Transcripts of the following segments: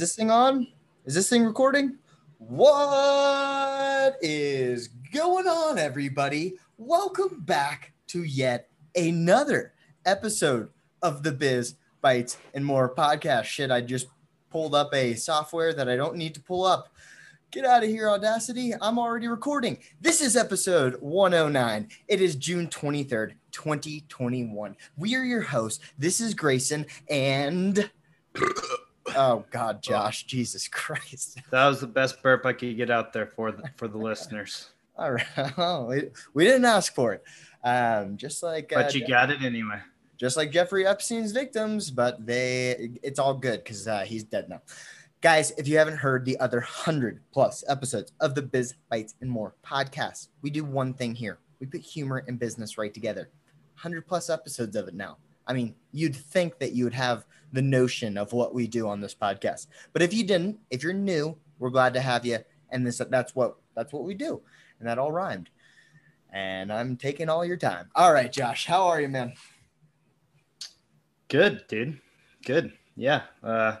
Is this thing on? Is this thing recording? What is going on, everybody? Welcome back to yet another episode of the Biz Bites and More podcast. Shit, I just pulled up a software that I don't need to pull up. Get out of here, Audacity. I'm already recording. This is episode 109. It is June 23rd, 2021. We are your hosts. This is Grayson and. Oh God, Josh, Jesus Christ! That was the best burp I could get out there for the, for the listeners. All right, oh, we, we didn't ask for it. Um, just like, but uh, you got it anyway. Just like Jeffrey Epstein's victims, but they, it's all good because uh, he's dead now. Guys, if you haven't heard the other hundred plus episodes of the Biz Bites and More podcast, we do one thing here: we put humor and business right together. Hundred plus episodes of it now. I mean, you'd think that you would have the notion of what we do on this podcast. But if you didn't, if you're new, we're glad to have you. And this that's what that's what we do. And that all rhymed. And I'm taking all your time. All right, Josh, how are you, man? Good, dude. Good. Yeah. Uh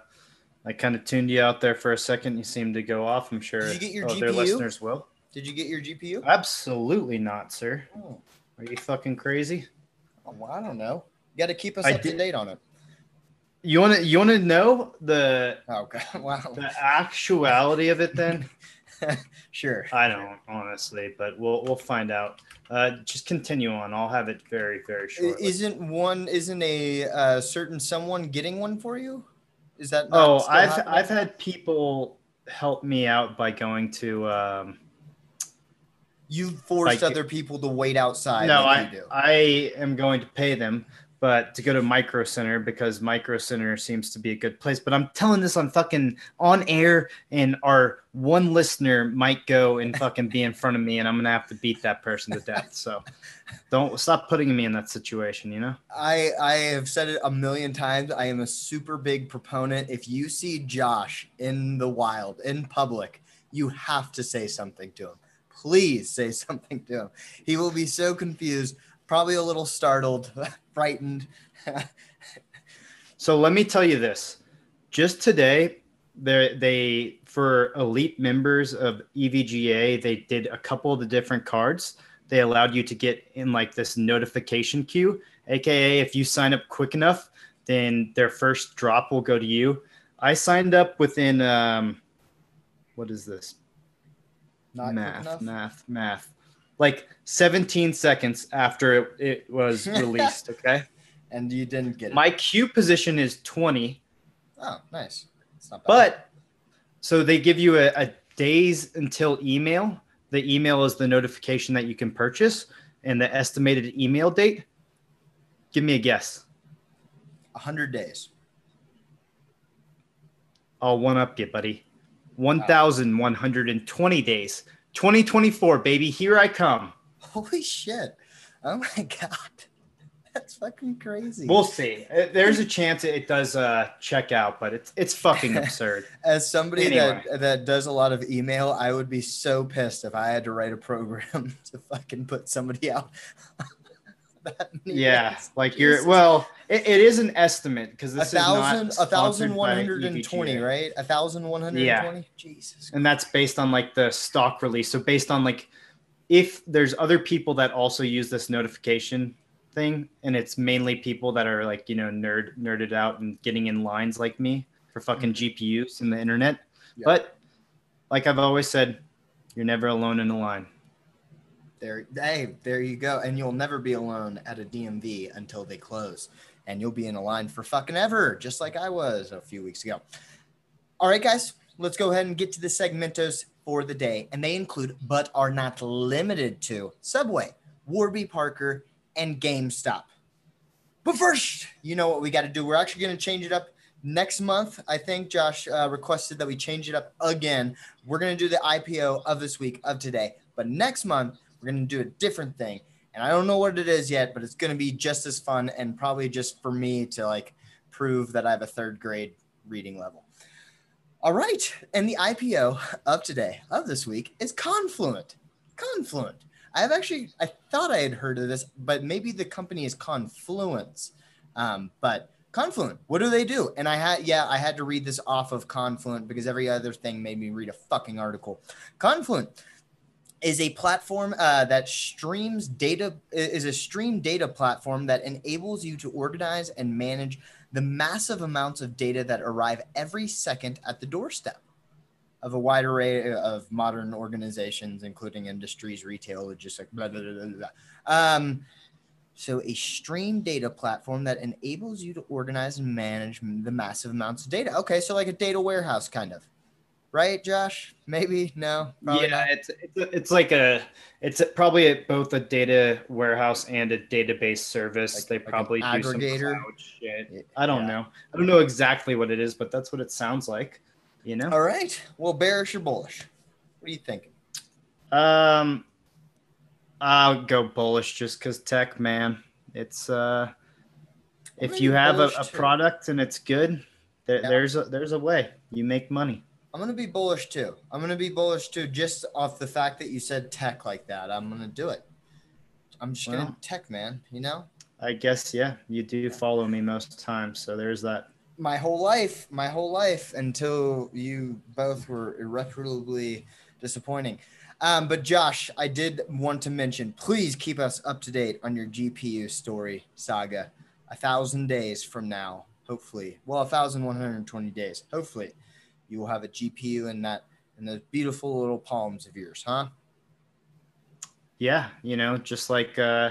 I kind of tuned you out there for a second. You seemed to go off. I'm sure Did you get your other GPU? listeners will. Did you get your GPU? Absolutely not, sir. Oh, Are you fucking crazy? well, I don't know. You got to keep us I up to date on it. You want to you want to know the Oh God! Wow. the actuality of it then? sure. I don't honestly, but we'll we'll find out. Uh, just continue on. I'll have it very very short. Isn't one? Isn't a uh, certain someone getting one for you? Is that? not Oh, I've happening? I've had people help me out by going to. Um, You forced like- other people to wait outside. no, I you do. I am going to pay them, but to go to Micro Center because Micro Center seems to be a good place. But I'm telling this on fucking on air, and our one listener might go and fucking be in front of me, and I'm gonna have to beat that person to death. So don't stop putting me in that situation. You know. I I have said it a million times. I am a super big proponent. If you see Josh in the wild, in public, you have to say something to him. Please say something to him. He will be so confused, probably a little startled, frightened. So let me tell you this. Just today, they they for elite members of EVGA, they did a couple of the different cards. They allowed you to get in like this notification queue, aka if you sign up quick enough, then their first drop will go to you. I signed up within um, what is this? Not math, math, math. Like 17 seconds after it, it was released. Okay. And you didn't get it. My queue position is 20. oh, nice. It's not bad. But so they give you a, a days until email. The email is the notification that you can purchase and the estimated email date. Give me a guess. hundred days. I'll one up you, buddy. 1,120 days. 2024, baby. Here I come. Holy shit! Oh my god, that's fucking crazy. We'll see. Uh, There's a chance it does uh, check out, but it's it's fucking absurd. As somebody Anyway. that that does a lot of email, I would be so pissed if I had to write a program to fucking put somebody out. that Yeah, like you're well, it, it is an estimate because a this thousand, is a not thousand sponsored one hundred and twenty, right? A thousand one hundred and twenty. Jesus. and that's based on like the stock release. So based on like if there's other people that also use this notification thing, and it's mainly people that are like you know nerd nerded out and getting in lines like me for fucking mm-hmm. GPUs and the internet. Yeah. But like I've always said, you're never alone in a line. There, hey, there you go. And you'll never be alone at a DMV until they close, and you'll be in a line for fucking ever, just like I was a few weeks ago. All right, guys, let's go ahead and get to the segmentos for the day, and they include, but are not limited to, Subway, Warby Parker, and GameStop. But first, you know what we got to do. We're actually going to change it up next month. I think Josh uh, requested that we change it up again. We're going to do the IPO of this week, of today. But next month, we're going to do a different thing. And I don't know what it is yet, but it's going to be just as fun and probably just for me to like prove that I have a third grade reading level. All right. And the IPO of today, of this week, is Confluent. Confluent. I have actually, I thought I had heard of this, but maybe the company is Confluence. Um, but Confluent. What do they do? And I had, yeah, I had to read this off of Confluent because every other thing made me read a fucking article. Confluent is a platform uh, that streams data, is a stream data platform that enables you to organize and manage the massive amounts of data that arrive every second at the doorstep of a wide array of modern organizations, including industries, retail, logistics, blah, blah, blah, blah. Um, so, a stream data platform that enables you to organize and manage the massive amounts of data. Okay, so like a data warehouse, kind of, right, Josh? Maybe no. yeah, not. it's it's, it's like a it's probably a, both a data warehouse and a database service. Like, they like probably do aggregator. some cloud shit. I don't yeah. know. I don't know exactly what it is, but that's what it sounds like. You know. All right. Well, bearish or bullish? What are you thinking? Um, I'll go bullish just because tech, man. It's uh, if you have a, a product and it's good, there, yeah. there's a there's a way you make money. I'm gonna be bullish too. I'm gonna be bullish too, just off the fact that you said tech like that. I'm gonna do it. I'm just well, gonna tech, man. You know. I guess yeah, you do follow me most times, so there's that. My whole life, my whole life, until you both were irreparably disappointing. Um, but Josh, I did want to mention, please keep us up to date on your GPU story saga. A thousand days from now, hopefully. Well, a thousand one hundred twenty days. Hopefully, you will have a GPU in that in those beautiful little palms of yours, huh? Yeah, you know, just like uh,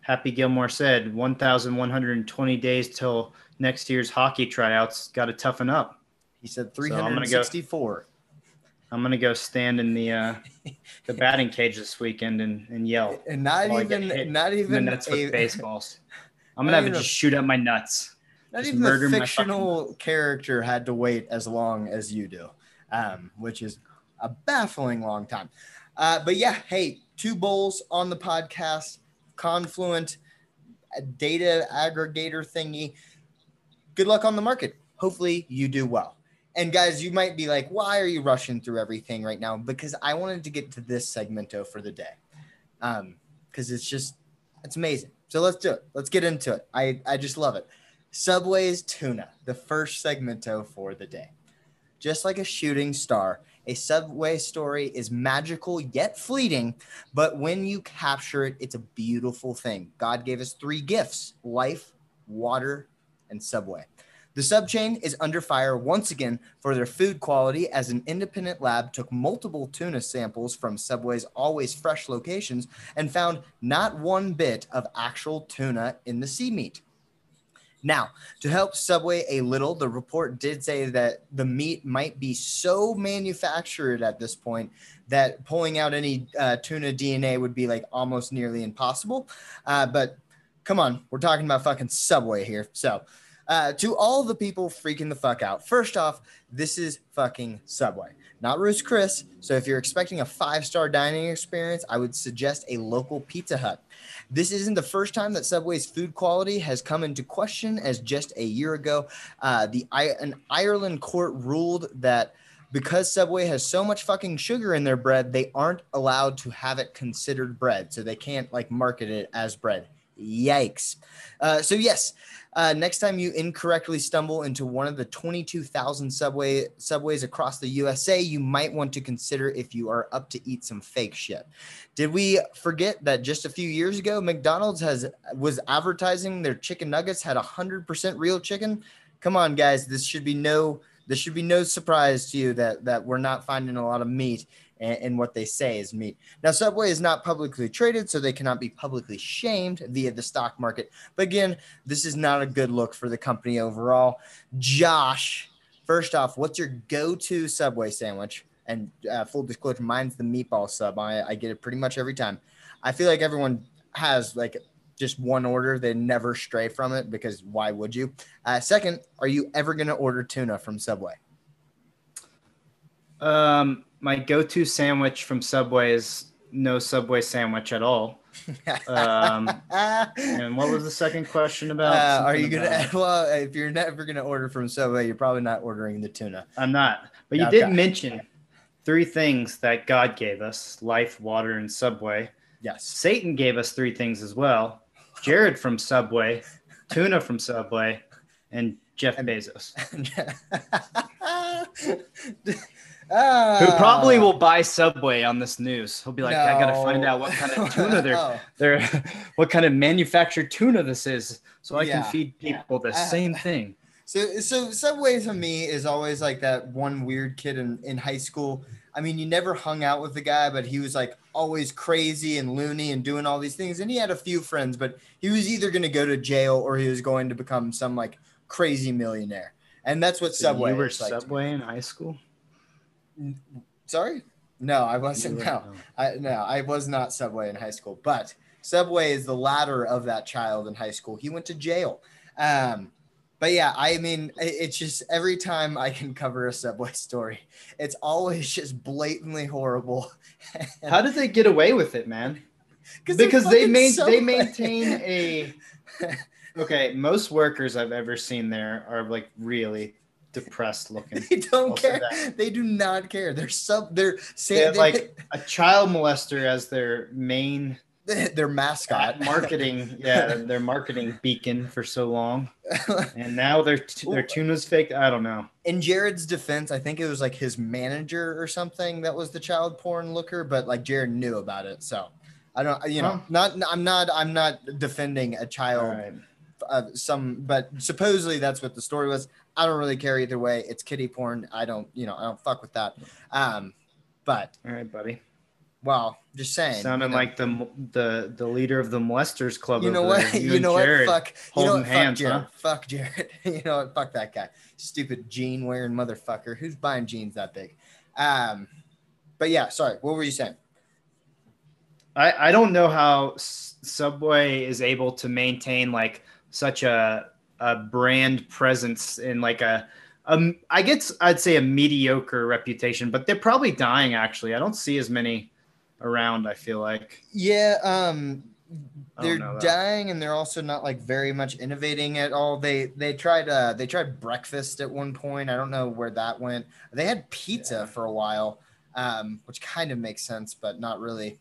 Happy Gilmore said, one thousand one hundred twenty days till next year's hockey tryouts. Got to toughen up. He said three hundred sixty-four. So I'm gonna go stand in the uh, the batting cage this weekend and, and yell. And not even not even a, baseballs. I'm gonna have to just shoot up my nuts. Not even a fictional character had to wait as long as you do, um, which is a baffling long time. Uh, but yeah, hey, two bowls on the podcast, Confluent, data aggregator thingy. Good luck on the market. Hopefully, you do well. And guys, you might be like, why are you rushing through everything right now? Because I wanted to get to this segmento for the day. Um, because it's just it's amazing. So let's do it. Let's get into it. I, I just love it. Subway's tuna, the first segmento for the day. Just like a shooting star, a subway story is magical yet fleeting, but when you capture it, it's a beautiful thing. God gave us three gifts life, water, and subway. The subchain is under fire once again for their food quality as an independent lab took multiple tuna samples from Subway's always fresh locations and found not one bit of actual tuna in the sea meat. Now, to help Subway a little, the report did say that the meat might be so manufactured at this point that pulling out any uh, tuna DNA would be like almost nearly impossible. Uh, but come on, we're talking about fucking Subway here. So, uh, to all the people freaking the fuck out, first off, this is fucking Subway, not Ruth's Chris. So if you're expecting a five star dining experience, I would suggest a local Pizza Hut. This isn't the first time that Subway's food quality has come into question, as just a year ago, uh, the an Ireland court ruled that because Subway has so much fucking sugar in their bread, they aren't allowed to have it considered bread. So they can't like market it as bread. Yikes. Uh, so, yes, uh, next time you incorrectly stumble into one of the 22,000 subway subways across the USA, you might want to consider if you are up to eat some fake shit. Did we forget that just a few years ago, McDonald's has was advertising their chicken nuggets had 100% real chicken? Come on, guys, this should be no this should be no surprise to you that that we're not finding a lot of meat and, what they say is meat. Now, Subway is not publicly traded, so they cannot be publicly shamed via the stock market. But again, this is not a good look for the company overall. Josh, first off, what's your go-to Subway sandwich? And uh, full disclosure, mine's the meatball sub. I, I get it pretty much every time. I feel like everyone has like just one order. They never stray from it because why would you? Uh, second, are you ever going to order tuna from Subway? Um, my go-to sandwich from Subway is no Subway sandwich at all. um, and what was the second question about? Uh, are you gonna? About... Well, if you're never gonna order from Subway, you're probably not ordering the tuna. I'm not. But you okay. did mention three things that God gave us: life, water, and Subway. Yes. Satan gave us three things as well: Jared from Subway, tuna from Subway, and Jeff Bezos, Ah. who probably will buy Subway on this news. He'll be like, I gotta find out what kind of tuna they're Oh. they're what kind of manufactured tuna this is, so I Yeah. can feed people the Uh, same thing. So, so Subway to me is always like that one weird kid in, in high school. I mean, you never hung out with the guy, but he was like always crazy and loony and doing all these things. And he had a few friends, but he was either going to go to jail or he was going to become some like crazy millionaire. And that's what Subway you were. Subway in high school. Sorry? No, I wasn't. No, I no, I was not Subway in high school, but Subway is the latter of that child in high school. He went to jail. Um, but yeah, I mean, it's just every time I can cover a Subway story, it's always just blatantly horrible. How did they get away with it, man? 'Cause because they main, they maintain a okay most workers i've ever seen there are like really depressed looking They don't I'll care. They do not care. They're sub. They're they saying like a child molester as their main their mascot marketing yeah their marketing beacon for so long and now their t- their tuna's fake i don't know in Jared's defense, I think it was like his manager or something that was the child porn looker, but like Jared knew about it. So I don't, you know, Huh. not, I'm not, I'm not defending a child, right uh, some, but supposedly that's what the story was. I don't really care either way. It's kitty porn. I don't, you know, I don't fuck with that. Um, but all right buddy well, just saying. sounding you know, like the the the leader of the molesters club you know what? there. You, know what? Fuck. You know what? hands, fuck Jared. huh? Fuck Jared. you know what? Fuck that guy. Stupid jean wearing motherfucker. Who's buying jeans that big? Um, but yeah, sorry. What were you saying? I, I don't know how S- Subway is able to maintain like such a a brand presence in like a um I guess I'd say a mediocre reputation, but they're probably dying actually. I don't see as many around, I feel like. Yeah, um, they're don't know that. dying, and they're also not like very much innovating at all. They they tried uh they tried breakfast at one point. I don't know where that went. They had pizza Yeah. for a while, um, which kind of makes sense, but not really.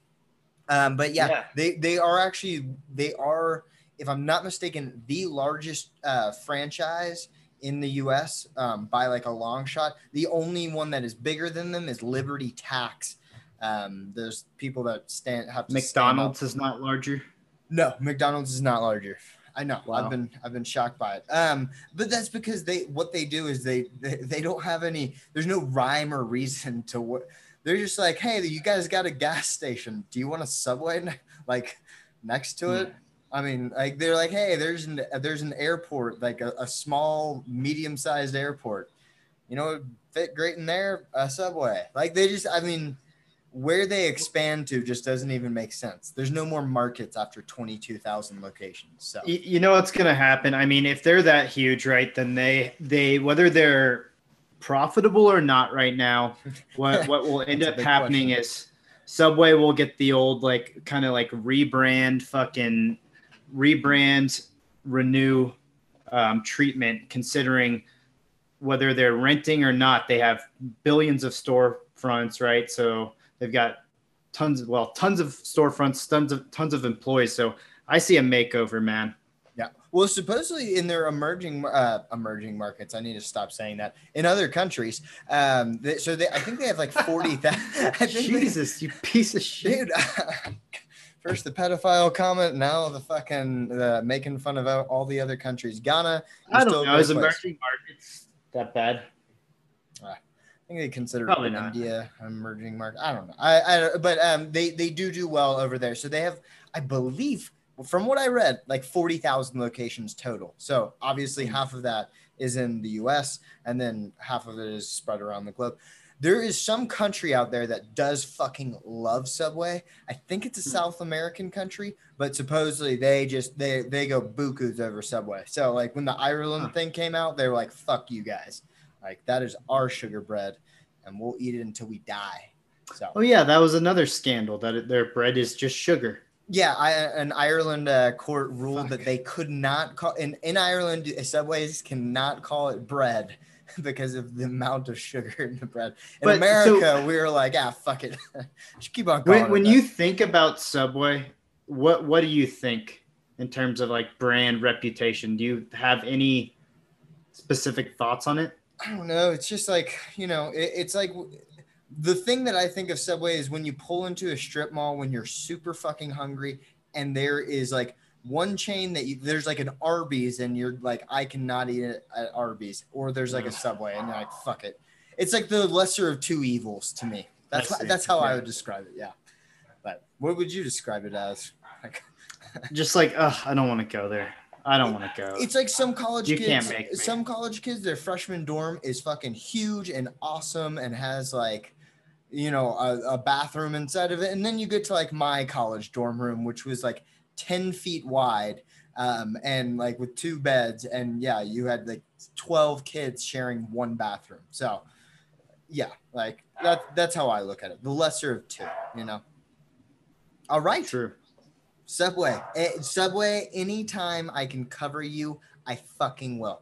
Um, but yeah, Yeah. they they are actually they are, if I'm not mistaken, the largest uh, franchise in the U.S. Um, by like a long shot. The only one that is bigger than them is Liberty Tax. Um, there's people that stand have to stand McDonald's is not larger. no, McDonald's is not larger. I know. Wow. I've been I've been shocked by it. Um, but that's because they what they do is they they, they don't have any. There's no rhyme or reason to what. They're just like, hey, you guys got a gas station. Do you want a subway ne- like next to it? I mean, like they're like, hey, there's an there's an airport, like a, a small, medium sized airport. You know, fit great in there. A subway. Like they just, I mean, where they expand to just doesn't even make sense. There's no more markets after 22,000 locations. So You know what's going to happen? I mean, if they're that huge, right, then they they whether they're profitable or not right now, what what will end up happening question. is Subway will get the old like kind of like rebrand fucking rebrand renew um, treatment considering whether they're renting or not they have billions of storefronts right so they've got tons of well tons of storefronts tons of tons of employees so i see a makeover man yeah. Well, supposedly in their emerging uh, emerging markets, I need to stop saying that. In other countries, um, they, so they I think they have like 40,000. jesus you piece of shit dude. First the pedophile comment, now the fucking uh, making fun of all the other countries. Ghana, i don't know is emerging markets that bad I think they consider Probably not. India an emerging market. I don't know. I, I but um, they they do do well over there. So they have, I believe, from what I read, like forty thousand locations total. So obviously half of that is in the U.S. and then half of it is spread around the globe. There is some country out there that does fucking love Subway. I think it's a Hmm. South American country, but supposedly they just they they go bukus over Subway. So like when the Ireland Huh. thing came out, they were like, "Fuck you guys." Like that is our sugar bread, and we'll eat it until we die. So oh yeah that was another scandal that it, their bread is just sugar yeah, I, an Ireland uh, court ruled Fuck. that they could not call in in Ireland Subways cannot call it bread because of the amount of sugar in the bread. In But, America, so- we were like, ah, fuck it, just keep on when, when you think about subway what what do you think in terms of like brand reputation do you have any specific thoughts on it? I don't know. It's just like you know, it, it's like the thing that I think of Subway is when you pull into a strip mall when you're super fucking hungry, and there is like one chain that you, there's like an Arby's, and you're like, I cannot eat it at Arby's, or there's like a Subway, and you're like, fuck it. It's like the lesser of two evils to me. That's I that's how I would describe it. Yeah. But what would you describe it as? Just like, I don't want to go there. I don't want to go. It's like some college You kids. can't make me. Some college kids, their freshman dorm is fucking huge and awesome and has like, you know, a, a bathroom inside of it. And then you get to like my college dorm room, which was like 10 feet wide um, and like with two beds. And yeah, you had like 12 kids sharing one bathroom. So yeah, like that, that's how I look at it. The lesser of two, you know? All right. True. Subway. Subway, anytime I can cover you, I fucking will.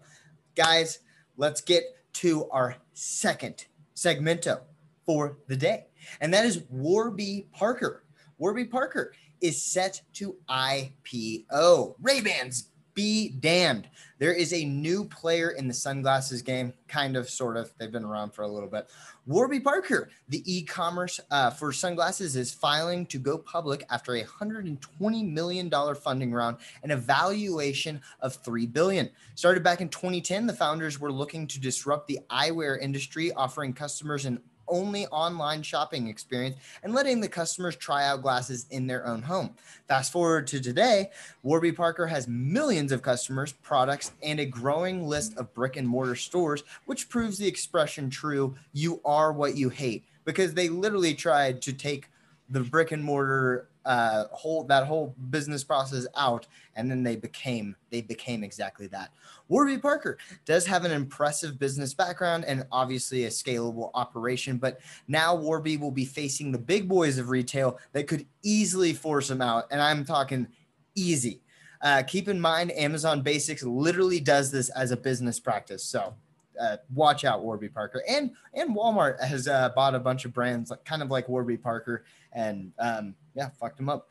Guys, let's get to our second segmento for the day. And that is Warby Parker. Warby Parker is set to IPO. Ray-Bans be damned. There is a new player in the sunglasses game, kind of, sort of. They've been around for a little bit. Warby Parker, the e-commerce uh, for sunglasses, is filing to go public after a $120 million funding round and a valuation of 3 billion. Started back in 2010, the founders were looking to disrupt the eyewear industry, offering customers an only online shopping experience and letting the customers try out glasses in their own home. Fast forward to today, Warby Parker has millions of customers, products, and a growing list of brick and mortar stores, which proves the expression true you are what you hate because they literally tried to take the brick and mortar uh, whole that whole business process out and then they became they became exactly that. Warby parker does have an impressive business background and obviously a scalable operation but now warby will be facing the big boys of retail that could easily force them out and i'm talking easy. Uh, keep in mind amazon basics literally does this as a business practice so uh, watch out warby parker. And and walmart has uh, bought a bunch of brands like kind of like warby parker and um, yeah fucked him up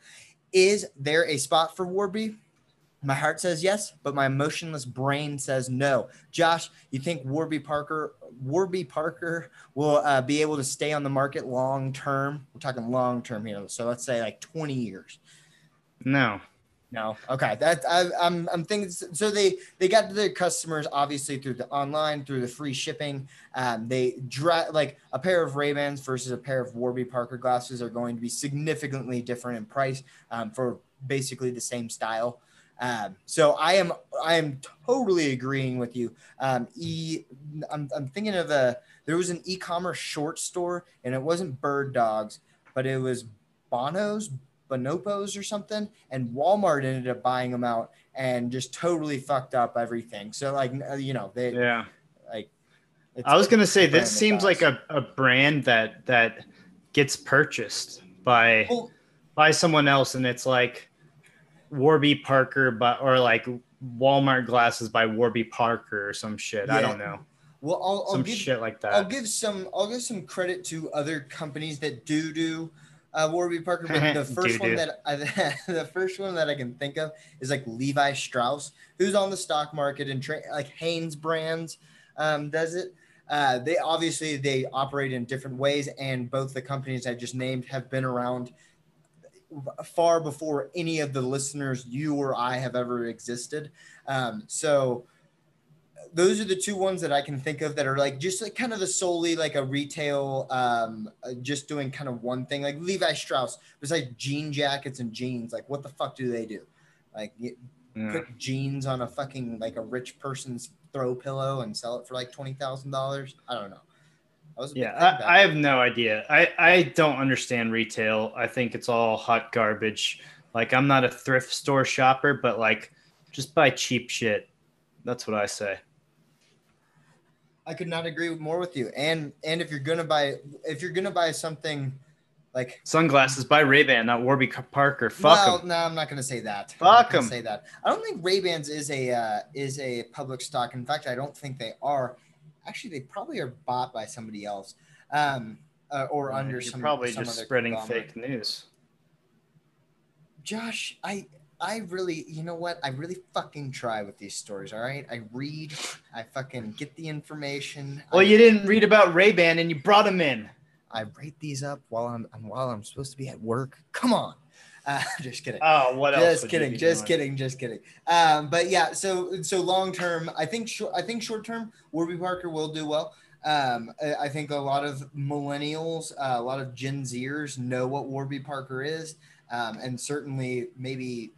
is there a spot for warby my heart says yes, but my emotionless brain says no. Josh, you think Warby Parker, Warby Parker will uh, be able to stay on the market long term? We're talking long term here, so let's say like 20 years. No. No. Okay. That I, I'm I'm thinking. So they they got to their customers obviously through the online through the free shipping. Um, they like a pair of Ray Bans versus a pair of Warby Parker glasses are going to be significantly different in price um, for basically the same style. Um, so I am I am totally agreeing with you. Um, e I'm I'm thinking of a there was an e-commerce short store and it wasn't Bird Dogs, but it was Bono's Bonobos or something, and Walmart ended up buying them out and just totally fucked up everything. So like uh, you know they Yeah. like. it's- I was gonna say this seems like a, a brand that that gets purchased by Well, by someone else, and it's like Warby Parker, but or like Walmart glasses by Warby Parker or some shit. I don't know, well, I'll, I'll some give shit like that. I'll give some I'll give some credit to other companies that do do uh, Warby Parker, but the first one that I, the first one that I can think of is like Levi Strauss, who's on the stock market and tra- like Hanes Brands um, does it. Uh, they obviously they operate in different ways, and both the companies I just named have been around far before any of the listeners you or I have ever existed. Um, so those are the two ones that I can think of that are like just like kind of the solely like a retail, um, uh, just doing kind of one thing. Like Levi Strauss, besides jean jackets and jeans, like what the fuck do they do? Like Yeah. put jeans on a fucking like a rich person's throw pillow and sell it for like twenty thousand dollars. I don't know. Was Yeah, I, I have no idea. I, I don't understand retail. I think it's all hot garbage. Like I'm not a thrift store shopper, but like just buy cheap shit. That's what I say. I could not agree more with you. And and if you're gonna buy if you're gonna buy something like Sunglasses by Ray Ban, not Warby Parker. Fuck well, 'em. no, I'm not gonna say that. Fuck gonna 'em. Say that. I don't think Ray Bans is a uh, is a public stock. In fact, I don't think they are. Actually, they probably are bought by somebody else, um, uh, or under You're some. probably some just spreading fake news. Josh, I I really, you know what? I really fucking try with these stories. All right, I read, I fucking get the information. Well, I, you didn't read about Ray Ban and you brought him in. I write these up while I'm while I'm supposed to be at work. Come on. Uh, just kidding. Oh, what else? Just kidding. Just doing? kidding. Just kidding. Um, but yeah, so so long term, I think short. I think short term, Warby Parker will do well. Um, I, I think a lot of millennials, uh, a lot of Gen Zers know what Warby Parker is, um, and certainly maybe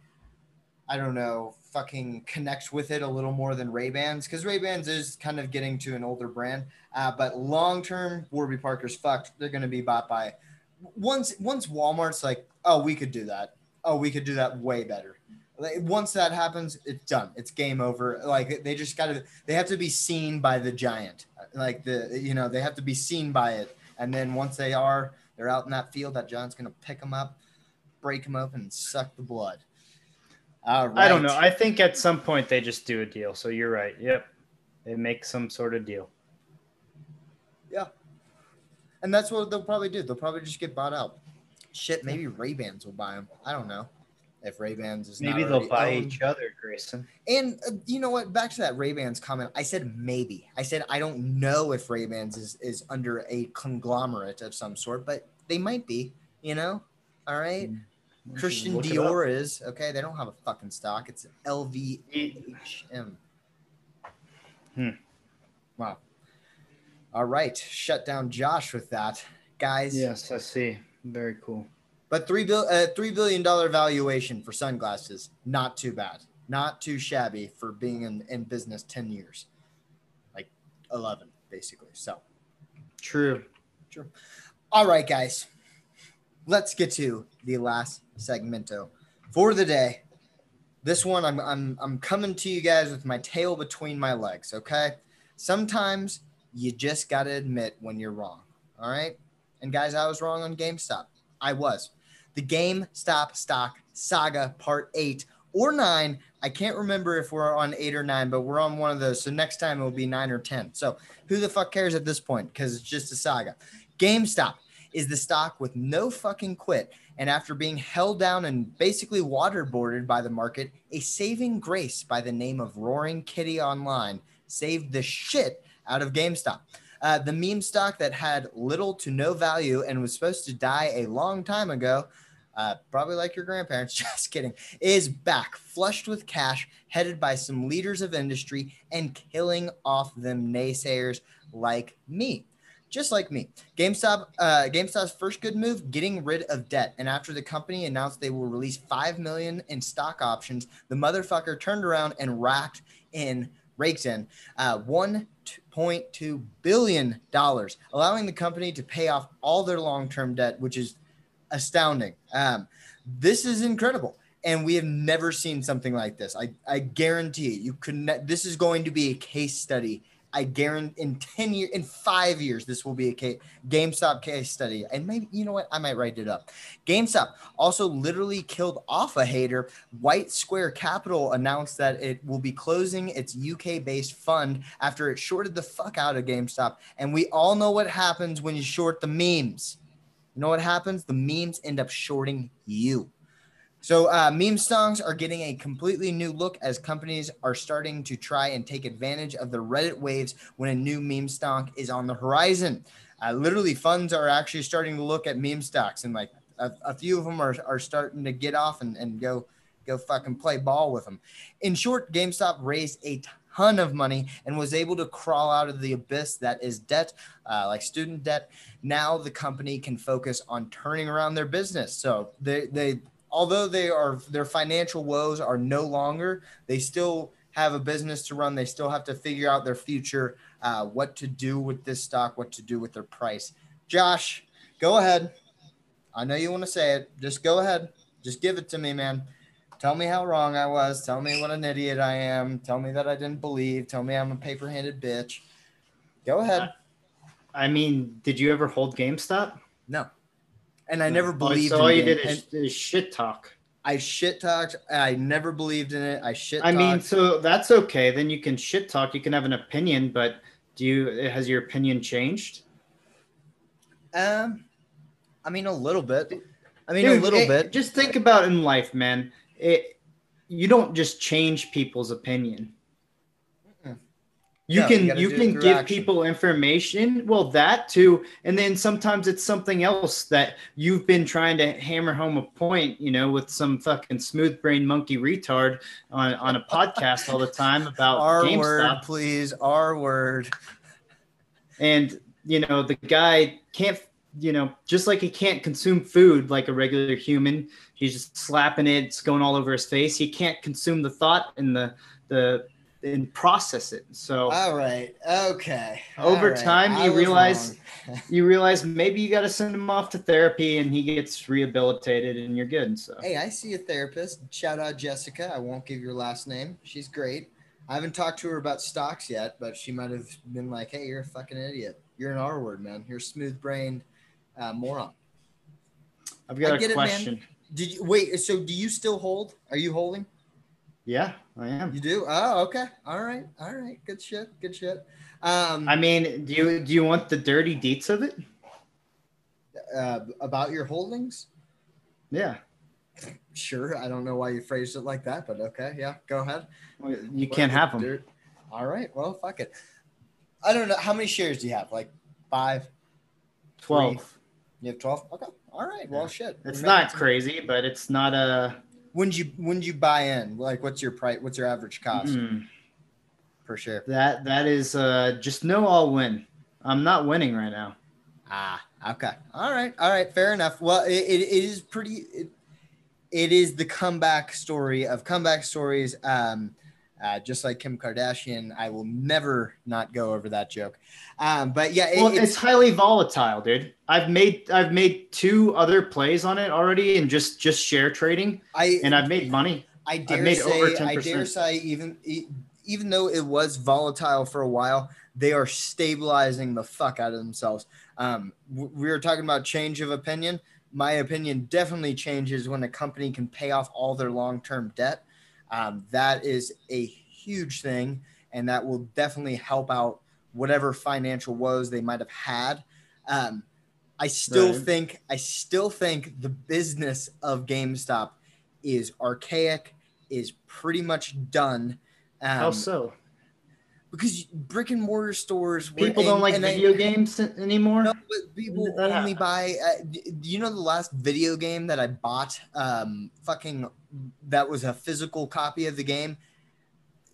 I don't know, fucking connect with it a little more than Ray Bans because Ray Bans is kind of getting to an older brand. Uh, but long term, Warby Parker's fucked. They're going to be bought by once once Walmart's like, oh, we could do that. Oh, we could do that way better. Like, once that happens, it's done. It's game over. Like they just got to. They have to be seen by the giant. Like the you know they have to be seen by it. And then once they are, they're out in that field. That giant's going to pick them up, break them open, and suck the blood. All right. I don't know. I think at some point they just do a deal. So you're right. Yep. They make some sort of deal. Yeah. And that's what they'll probably do. They'll probably just get bought out. Shit, maybe Ray Bans will buy them. I don't know if Ray Bans is Maybe they'll buy owned. each other, Grayson. And uh, you know what? Back to that Ray Bans comment. I said maybe. I said I don't know if Ray Bans is is under a conglomerate of some sort, but they might be. You know. All right. Christian Look it up. Dior is okay. They don't have a fucking stock. It's LVHM. Hmm. Wow. All right. Shut down Josh with that, guys. Yes, I see. Very cool. But three bill, uh, three billion dollar valuation for sunglasses, not too bad, not too shabby for being in, in business ten years, like eleven basically. So, True. True. all right, guys, let's get to the last segmento for the day. This one, I'm I'm I'm coming to you guys with my tail between my legs. Okay, sometimes you just gotta admit when you're wrong. All right, and guys, I was wrong on GameStop. I was. The GameStop stock saga part eight or nine. I can't remember if we're on eight or nine, but we're on one of those. So next time it will be nine or 10. So who the fuck cares at this point? Because it's just a saga. GameStop is the stock with no fucking quit. And after being held down and basically waterboarded by the market, a saving grace by the name of Roaring Kitty Online saved the shit out of GameStop. Uh, the meme stock that had little to no value and was supposed to die a long time ago, uh, probably like your grandparents, just kidding, is back, flushed with cash, headed by some leaders of industry and killing off them naysayers like me. Just like me, GameStop, uh, GameStop's first good move, getting rid of debt. And after the company announced they will release five million in stock options, the motherfucker turned around and racked in, raked in, uh, one 1.2 billion dollars, allowing the company to pay off all their long-term debt, which is astounding. Um, this is incredible, and we have never seen something like this. I, I guarantee you, you could. Ne- this is going to be a case study. I guarantee in ten years, in five years, this will be a case, GameStop case study, and maybe you know what, I might write it up. GameStop also literally killed off a hater. White Square Capital announced that it will be closing its UK based fund after it shorted the fuck out of GameStop. And we all know what happens when you short the memes. You know what happens? The memes end up shorting you. So, uh, meme songs are getting a completely new look as companies are starting to try and take advantage of the Reddit waves when a new meme stock is on the horizon. Uh, literally, funds are actually starting to look at meme stocks, and like a, a few of them are, are starting to get off and, and go go fucking play ball with them. In short, GameStop raised a ton of money and was able to crawl out of the abyss that is debt, uh, like student debt. Now the company can focus on turning around their business. So they they although they are their financial woes are no longer, they still have a business to run. They still have to figure out their future, uh, what to do with this stock, what to do with their price. Josh, go ahead. I know you want to say it. Just go ahead. Just give it to me, man. Tell me how wrong I was. Tell me what an idiot I am. Tell me that I didn't believe. Tell me I'm a paper handed bitch. Go ahead. I mean, did you ever hold GameStop? No. And I never believed So all in you did is shit talk. I shit talked. I never believed in it. I shit I mean, so that's okay. Then you can shit talk. You can have an opinion, but do you has your opinion changed? Um, I mean, a little bit. I mean, Dude, a little it- bit. Just think about in life, man. It you don't just change people's opinion. You No, can gotta you, can give action. people information. Well, that too, and then sometimes it's something else that you've been trying to hammer home a point. You know, with some fucking smooth brain monkey retard on on a podcast all the time about R GameStop. word, please. R word. and you know the guy can't you know just like he can't consume food like a regular human he's just slapping it it's going all over his face he can't consume the thought and the the and process it so All right. Okay. Over right. time, I you realize- you realize maybe you got to send him off to therapy and he gets rehabilitated and you're good so Hey, I see a therapist. Shout out Jessica. I won't give your last name. She's great. I haven't talked to her about stocks yet, but she might have been like, "Hey, you're a fucking idiot. You're an R word, man. You're a smooth brained uh, moron." i've got I a get it, man. question Did you wait? So, do you still hold? Are you holding? Yeah i am You do? Oh, okay. All right. All right. Good shit. Good shit. Um, i mean do you do you want the dirty deets of it uh, about your holdings? yeah Sure. I don't know why you phrased it like that, but okay. Yeah. Go ahead. Well, you can't have them Dirt. All right. Well, fuck it. I don't know. How many shares do you have? Like five? 12 You have 12? Okay. All right. Well, shit. It's not crazy, but it's not a. When you when you buy in, like what's your price? What's your average cost Mm, per share? that that is uh, just know I'll win. I'm not winning right now. Ah, okay. All right. All right. Fair enough. Well, it, it, it is pretty. It, it is the comeback story of comeback stories. Um, uh, just like Kim Kardashian, I will never not go over that joke. Um, but yeah, it, Well, it's, it's highly volatile, dude. I've made I've made two other plays on it already, and just just share trading, I and I've made money. I dare made say, over I 10%. dare say, even even though it was volatile for a while, they are stabilizing the fuck out of themselves. Um, we were talking about change of opinion. My opinion definitely changes when a company can pay off all their long term debt. Um, that is a huge thing, and that will definitely help out whatever financial woes they might have had. Um, I still Right. think I still think the business of GameStop is archaic, is pretty much done. Um, How so? Because brick and mortar stores, were- People don't and- like and I- video games anymore. no, but people When only happen? buy. Uh, you know the last video game that I bought? Um, fucking, that was a physical copy of the game.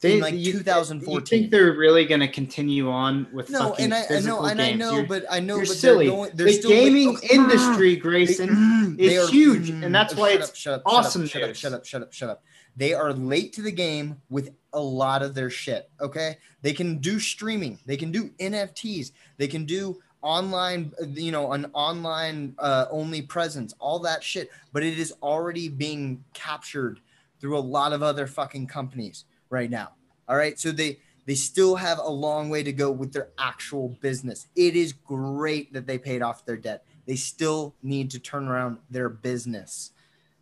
in like you- 2014. You think they're really going to continue on with No, fucking and I, I physical know, and I know, You're- but I know, you're but silly. they're going. They're the still gaming Oh, industry, Grayson, they is are- huge, and that's why shut it's up, shut up, awesome Shut up, news. shut up, shut up, shut up. They are late to the game with a lot of their shit. Okay, they can do streaming, they can do NFTs, they can do online, you know, an online uh, only presence, all that shit. But it is already being captured through a lot of other fucking companies right now. All right, so they they still have a long way to go with their actual business. It is great that they paid off their debt. They still need to turn around their business.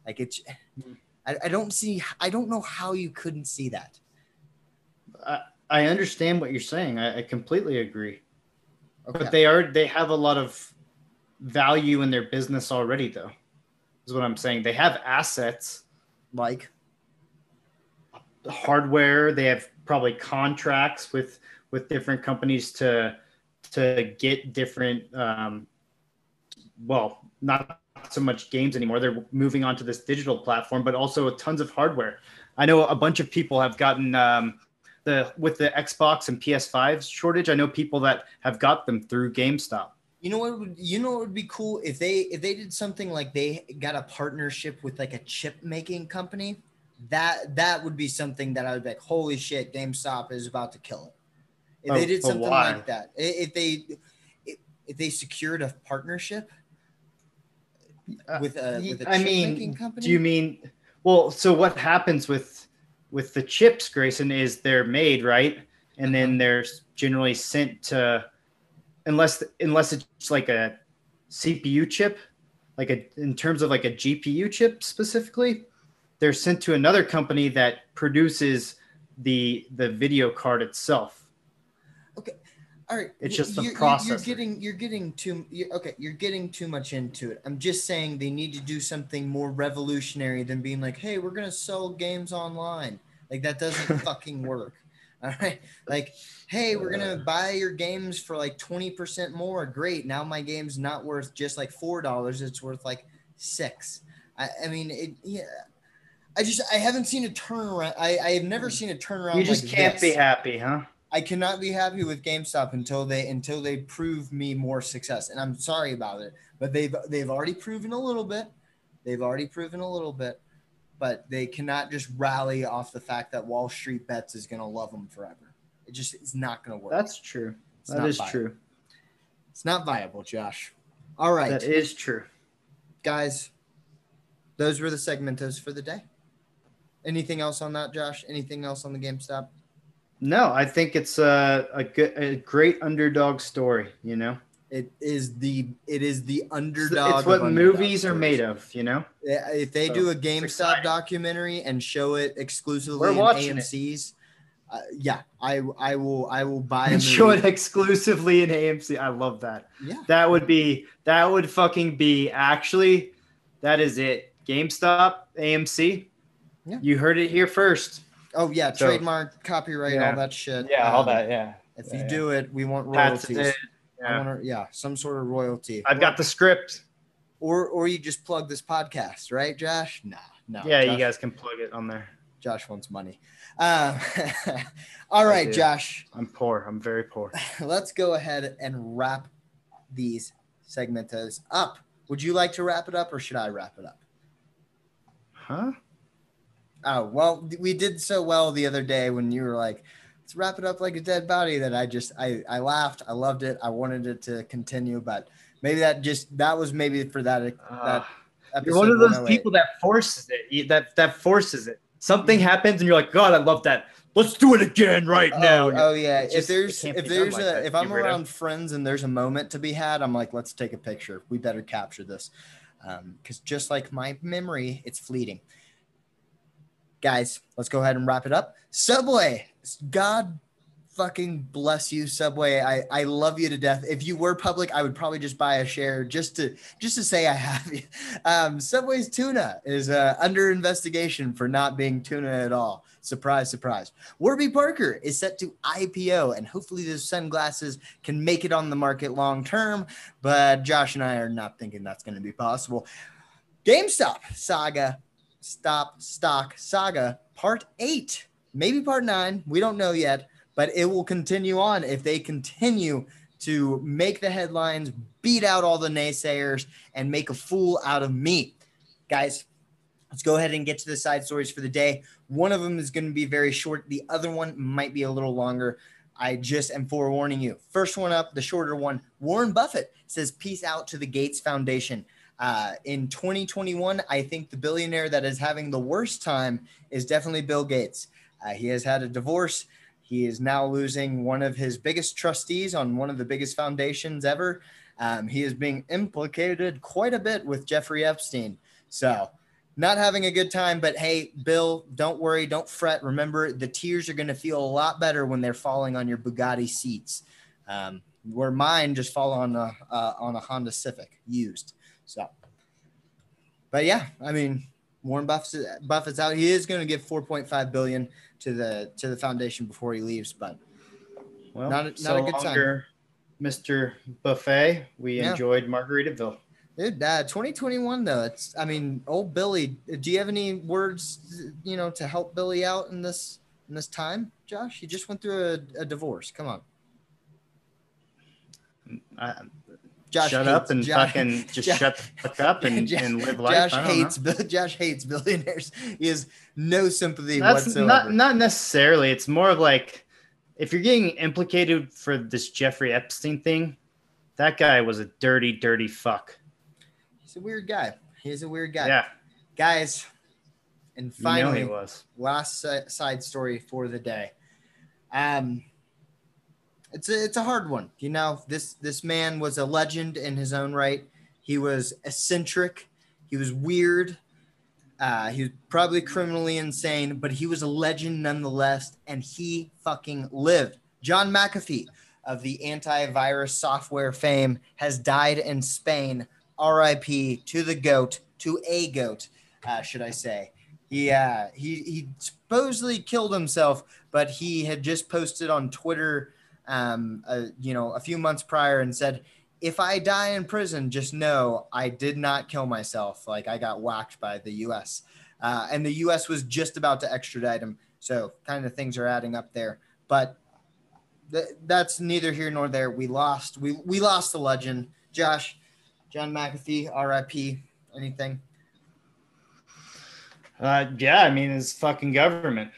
Like it's, I, I don't see, I don't know how you couldn't see that. I I understand what you're saying. I, I completely agree. Okay. But they are they have a lot of value in their business already, though. Is what I'm saying. They have assets, like, hardware. They have probably contracts with with different companies to to get different. Um, well, not so much games anymore. They're moving on to this digital platform, but also tons of hardware. I know a bunch of people have gotten um, the with the Xbox and PS5 shortage. I know people that have got them through GameStop. you know what would, you know what would be cool if they, if they did something like they got a partnership with like a chip making company. That that would be something that I would be like, holy shit, GameStop is about to kill it. If they Oh, did something why? like that, if they if, they secured a partnership Uh, with a with a I chip mean, company, do you mean? Well, so what happens with with the chips, Grayson, is they're made right, and then uh-huh. they're generally sent to, unless unless it's like a CPU chip, like a in terms of like a GPU chip specifically, they're sent to another company that produces the the video card itself. All right, It's just the you're, you're- You're getting, you're getting too, you're, okay. You're getting too much into it. I'm just saying they need to do something more revolutionary than being like, "Hey, we're gonna sell games online." Like that doesn't fucking work. All right, like, hey, we're gonna buy your games for like twenty percent more. Great. Now my game's not worth just like four dollars. It's worth like six. I, I mean, it. Yeah. I just I haven't seen a turnaround. I I have never mm. seen a turnaround. You just like can't this. be happy, huh? I cannot be happy with GameStop until they until they prove me more success. And I'm sorry about it, but they've they've already proven a little bit. They've already proven a little bit, but they cannot just rally off the fact that Wall Street Bets is going to love them forever. It just it's not going to work. That's true. It's That is viable. true. It's not viable, Josh. All right, That is true. guys. Those were the segmentos for the day. Anything else on that, Josh? Anything else on the GameStop? No, I think it's a a good, a great underdog story. You know, It is the it is the underdog. it's what movies are made of. You know, If they So, do a GameStop documentary and show it exclusively We're in watching it. AMC's, uh, yeah, I I will I will buy and show it exclusively in AMC. I love that. Yeah, That would be that would fucking be actually that is it. GameStop, AMC. Yeah. You heard it here first. Oh yeah, So- trademark, copyright, Yeah. all that shit. Yeah, all Um, that. Yeah. If Yeah, you yeah. do it, we want royalties. Yeah. want yeah, some sort of royalty. I've got the script. or or you just plug this podcast, right, Josh? Nah, no. yeah, Josh, you guys can plug it on there. Josh wants money. Um, all right. Josh. I'm poor. I'm very poor. let's go ahead and wrap these segmentos up. Would you like to wrap it up or should I wrap it up? Huh? Oh, well, we did so well the other day when you were like, let's wrap it up like a dead body that I just, I, I laughed. I loved it. I wanted it to continue, but maybe that just, that was maybe for that, that Uh, episode. you're one of those people that forces it. That that forces it. Something happens and you're like, God, I love that. Let's do it again right now. Oh, oh yeah. It's If there's if there's a that, if I'm around friends and there's a moment to be had, I'm like, let's take a picture. We better capture this. Um, because just like my memory, it's fleeting. Guys, let's go ahead and wrap it up. Subway, God fucking bless you, Subway. I, I love you to death. If you were public, I would probably just buy a share just to just to say I have you. Um, Subway's tuna is uh, under investigation for not being tuna at all. Surprise, surprise. Warby Parker is set to IPO, and hopefully those sunglasses can make it on the market long term. But Josh and I are not thinking that's going to be possible. GameStop saga, stop stock saga, part eight, maybe part nine. We don't know yet, but it will continue on if they continue to make the headlines, beat out all the naysayers, and make a fool out of me. Guys, let's go ahead and get to the side stories for the day. One of them is going to be very short, the other one might be a little longer. I just am forewarning you. First one up, the shorter one Warren Buffett says, Peace out to the Gates Foundation. Uh, in 2021, I think the billionaire that is having the worst time is definitely Bill Gates. Uh, he has had a divorce. He is now losing one of his biggest trustees on one of the biggest foundations ever. Um, he is being implicated quite a bit with Jeffrey Epstein. So, not having a good time, but hey, Bill, don't worry, don't fret. Remember, the tears are going to feel a lot better when they're falling on your Bugatti seats, um, where mine just fall on a uh, on a Honda Civic used. So, but yeah, I mean, Warren Buffett's, Buffett's out. He is going to give 4.5 billion to the to the foundation before he leaves, but Well, Not a- not so a good sign. longer, Mr. Buffett. We Yeah. enjoyed Margaritaville. Dude, uh, 2021 though. It's I mean, old Billy. Do you have any words, you know, to help Billy out in this in this time, Josh? He just went through a, a divorce. Come on, I, Josh. shut up and Josh- fucking just Josh- shut the fuck up and, Josh- and live life. Josh hates. know. Josh hates billionaires. He has no sympathy That's whatsoever. not not necessarily. It's more of like if you're getting implicated for this Jeffrey Epstein thing, that guy was a dirty, dirty fuck. He's a weird guy. He's a weird guy. Yeah, Guys, and you know finally, he was. last side story for the day. Um, it's a it's a hard one. You know, this this man was a legend in his own right. He was eccentric. He was weird. Uh, he was probably criminally insane, but he was a legend nonetheless, and he fucking lived. John McAfee, of the antivirus software fame, has died in Spain. RIP to the goat, to a goat, uh, should I say. He, uh, he, he supposedly killed himself, but he had just posted on Twitter, um, uh, you know, a few months prior and said, if I die in prison, just know I did not kill myself. Like I got whacked by the U.S. Uh, and the U.S. was just about to extradite him. So kind of things are adding up there. But th- that's neither here nor there. We lost. We we lost the legend, Josh, John McAfee, R.I.P. Anything? Uh, yeah, I mean, it's fucking government.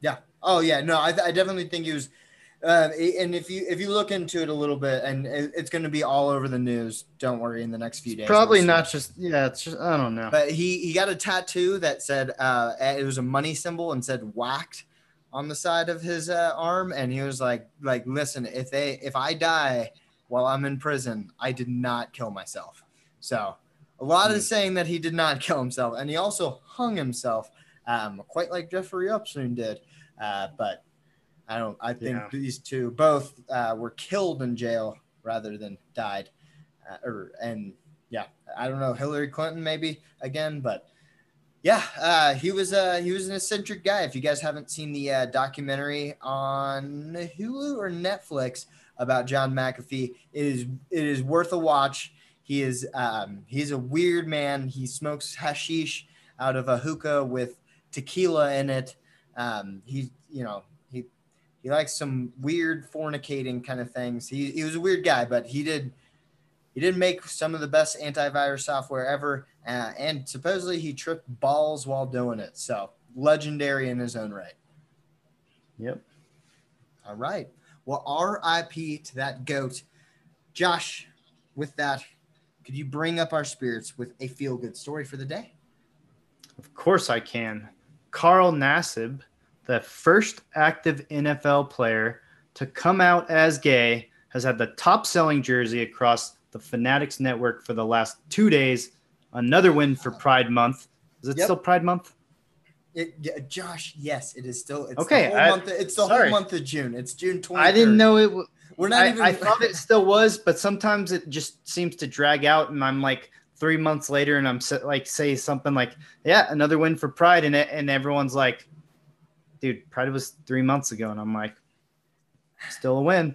Yeah. Oh yeah. No, I, I definitely think he was uh, and if you if you look into it a little bit, and it's going to be all over the news. Don't worry, in the next few days. Probably we'll not just yeah. It's just I don't know. But he he got a tattoo that said uh, it was a money symbol and said whacked on the side of his uh, arm, and he was like like listen, if they if I die while I'm in prison, I did not kill myself. So a lot mm. is saying that he did not kill himself, and he also hung himself, um, quite like Jeffrey Epstein did. Uh, but I don't. I think yeah. these two both uh, were killed in jail rather than died, uh, or and yeah, I don't know Hillary Clinton maybe again, but yeah, uh, he was uh, he was an eccentric guy. If you guys haven't seen the uh, documentary on Hulu or Netflix about John McAfee, it is it is worth a watch. He is um, he's a weird man. He smokes hashish out of a hookah with tequila in it. Um, he you know he likes some weird fornicating kind of things. He, he was a weird guy, but he did he did make some of the best antivirus software ever, uh, and supposedly he tripped balls while doing it. So legendary in his own right. Yep. All right. Well, R.I.P. to that goat, Josh. With that, could you bring up our spirits with a feel good story for the day? Of course I can. Carl Nassib the first active NFL player to come out as gay, has had the top selling jersey across the Fanatics network for the last two days. Another win for Pride Month. Is it yep. still Pride Month? It, yeah, Josh, yes, it is still. It's okay, the I, month, it's the sorry. whole month of June. It's June 20th. I didn't know it. W- We're not I, even. I thought it still was, but sometimes it just seems to drag out, and I'm like three months later, and I'm like say something like, "Yeah, another win for Pride," and it, and everyone's like, dude, Pride was three months ago, and I'm like, still a win.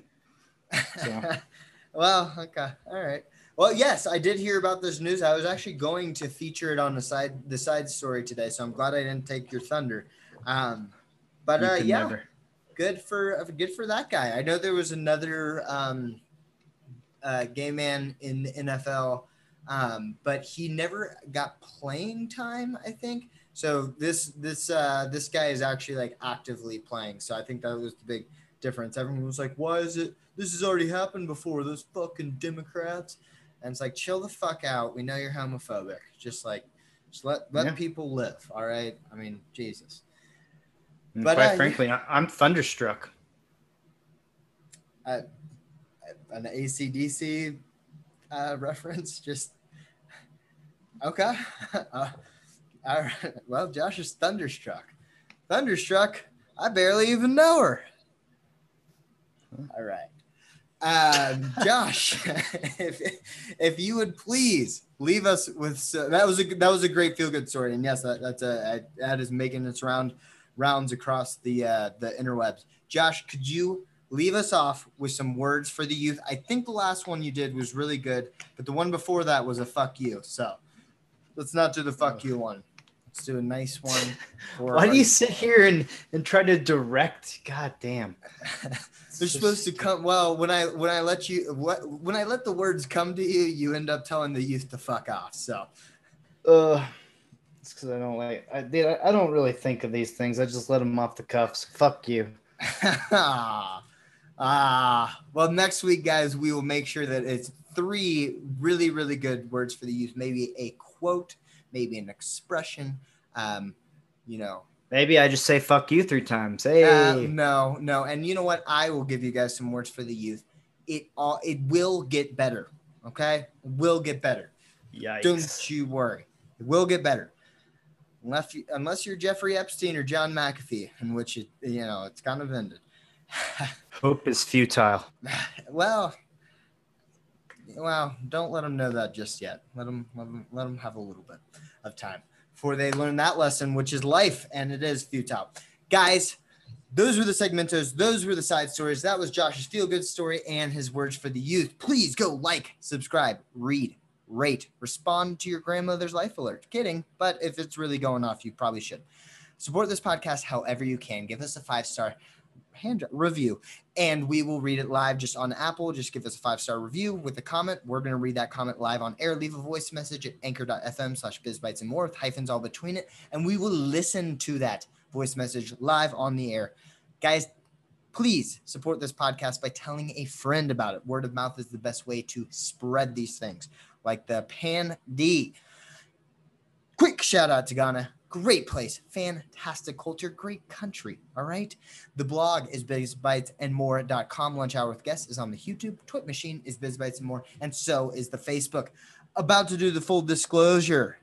So. well, okay, all right. Well, yes, I did hear about this news. I was actually going to feature it on the side the side story today, so I'm glad I didn't take your thunder. Um, but uh, yeah, never. good for good for that guy. I know there was another um, uh, gay man in the NFL, um, but he never got playing time. I think so this this uh, this guy is actually like actively playing. So I think that was the big difference. Everyone was like, "Why is it? This has already happened before. Those fucking Democrats." And it's like, chill the fuck out. We know you're homophobic. Just like, just let let yeah. people live. All right. I mean, Jesus. And but quite frankly, I'm thunderstruck. Uh, an ACDC uh, reference, just okay. Uh, all right. Well, Josh is thunderstruck. Thunderstruck. I barely even know her. All right. Um, Josh, if if you would please leave us with so that was a that was a great feel good story, and yes, that that's a that is making its round rounds across the uh, the interwebs. Josh, could you leave us off with some words for the youth? I think the last one you did was really good, but the one before that was a fuck you. So let's not do the fuck you one. Let's do a nice one. Why do you sit here and, and try to direct? God damn. They're supposed to come. Well, when I when I let you what when I let the words come to you, you end up telling the youth to fuck off. So, uh, it's because I don't like. I did. I, I don't really think of these things. I just let them off the cuffs. Fuck you. ah, ah. Well, next week, guys, we will make sure that it's three really really good words for the youth. Maybe a quote maybe an expression. Um, you know, maybe I just say "fuck you" three times. Hey, uh, no, no, and you know what? I will give you guys some words for the youth. It all it will get better. Okay, it will get better. Yikes. Don't you worry. It will get better. Unless you, unless you're Jeffrey Epstein or John McAfee, in which it you know it's kind of ended. Hope is futile. well, well, don't let them know that just yet. Let them, let them, let them have a little bit of time before they learn that lesson, which is life, and it is futile. Guys, those were the segmentos. Those were the side stories. That was Josh's feel good story and his words for the youth. Please go like, subscribe, read, rate, respond to your grandmother's life alert. Kidding, but if it's really going off, you probably should. Support this podcast however you can. Give us a five star hand review and we will read it live just on Apple. Just give us a five star review with a comment. We're going to read that comment live on air. Leave a voice message at anchor.fm slash bizbytes and more with hyphens all between it. And we will listen to that voice message live on the air. Guys, please support this podcast by telling a friend about it. Word of mouth is the best way to spread these things, like the Pan D. Quick shout out to Ghana. Great place, fantastic culture, great country. All right. The blog is bizbytesandmore.com. Lunch hour with guests is on the YouTube. Twit machine is bizbytes and more, and so is the Facebook. About to do the full disclosure.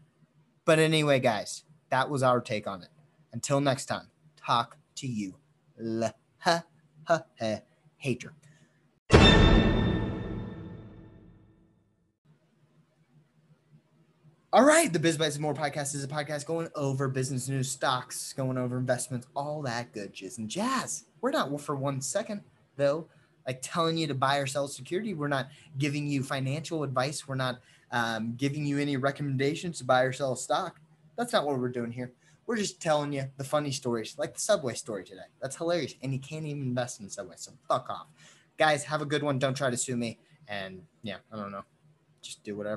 But anyway, guys, that was our take on it. Until next time, talk to you. L- ha, ha, ha, hater. All right, the Biz Bites and More podcast is a podcast going over business news, stocks, going over investments, all that good jizz and jazz. We're not for one second though, like telling you to buy or sell security. We're not giving you financial advice. We're not um, giving you any recommendations to buy or sell stock. That's not what we're doing here. We're just telling you the funny stories, like the Subway story today. That's hilarious, and you can't even invest in Subway, so fuck off, guys. Have a good one. Don't try to sue me, and yeah, I don't know, just do whatever.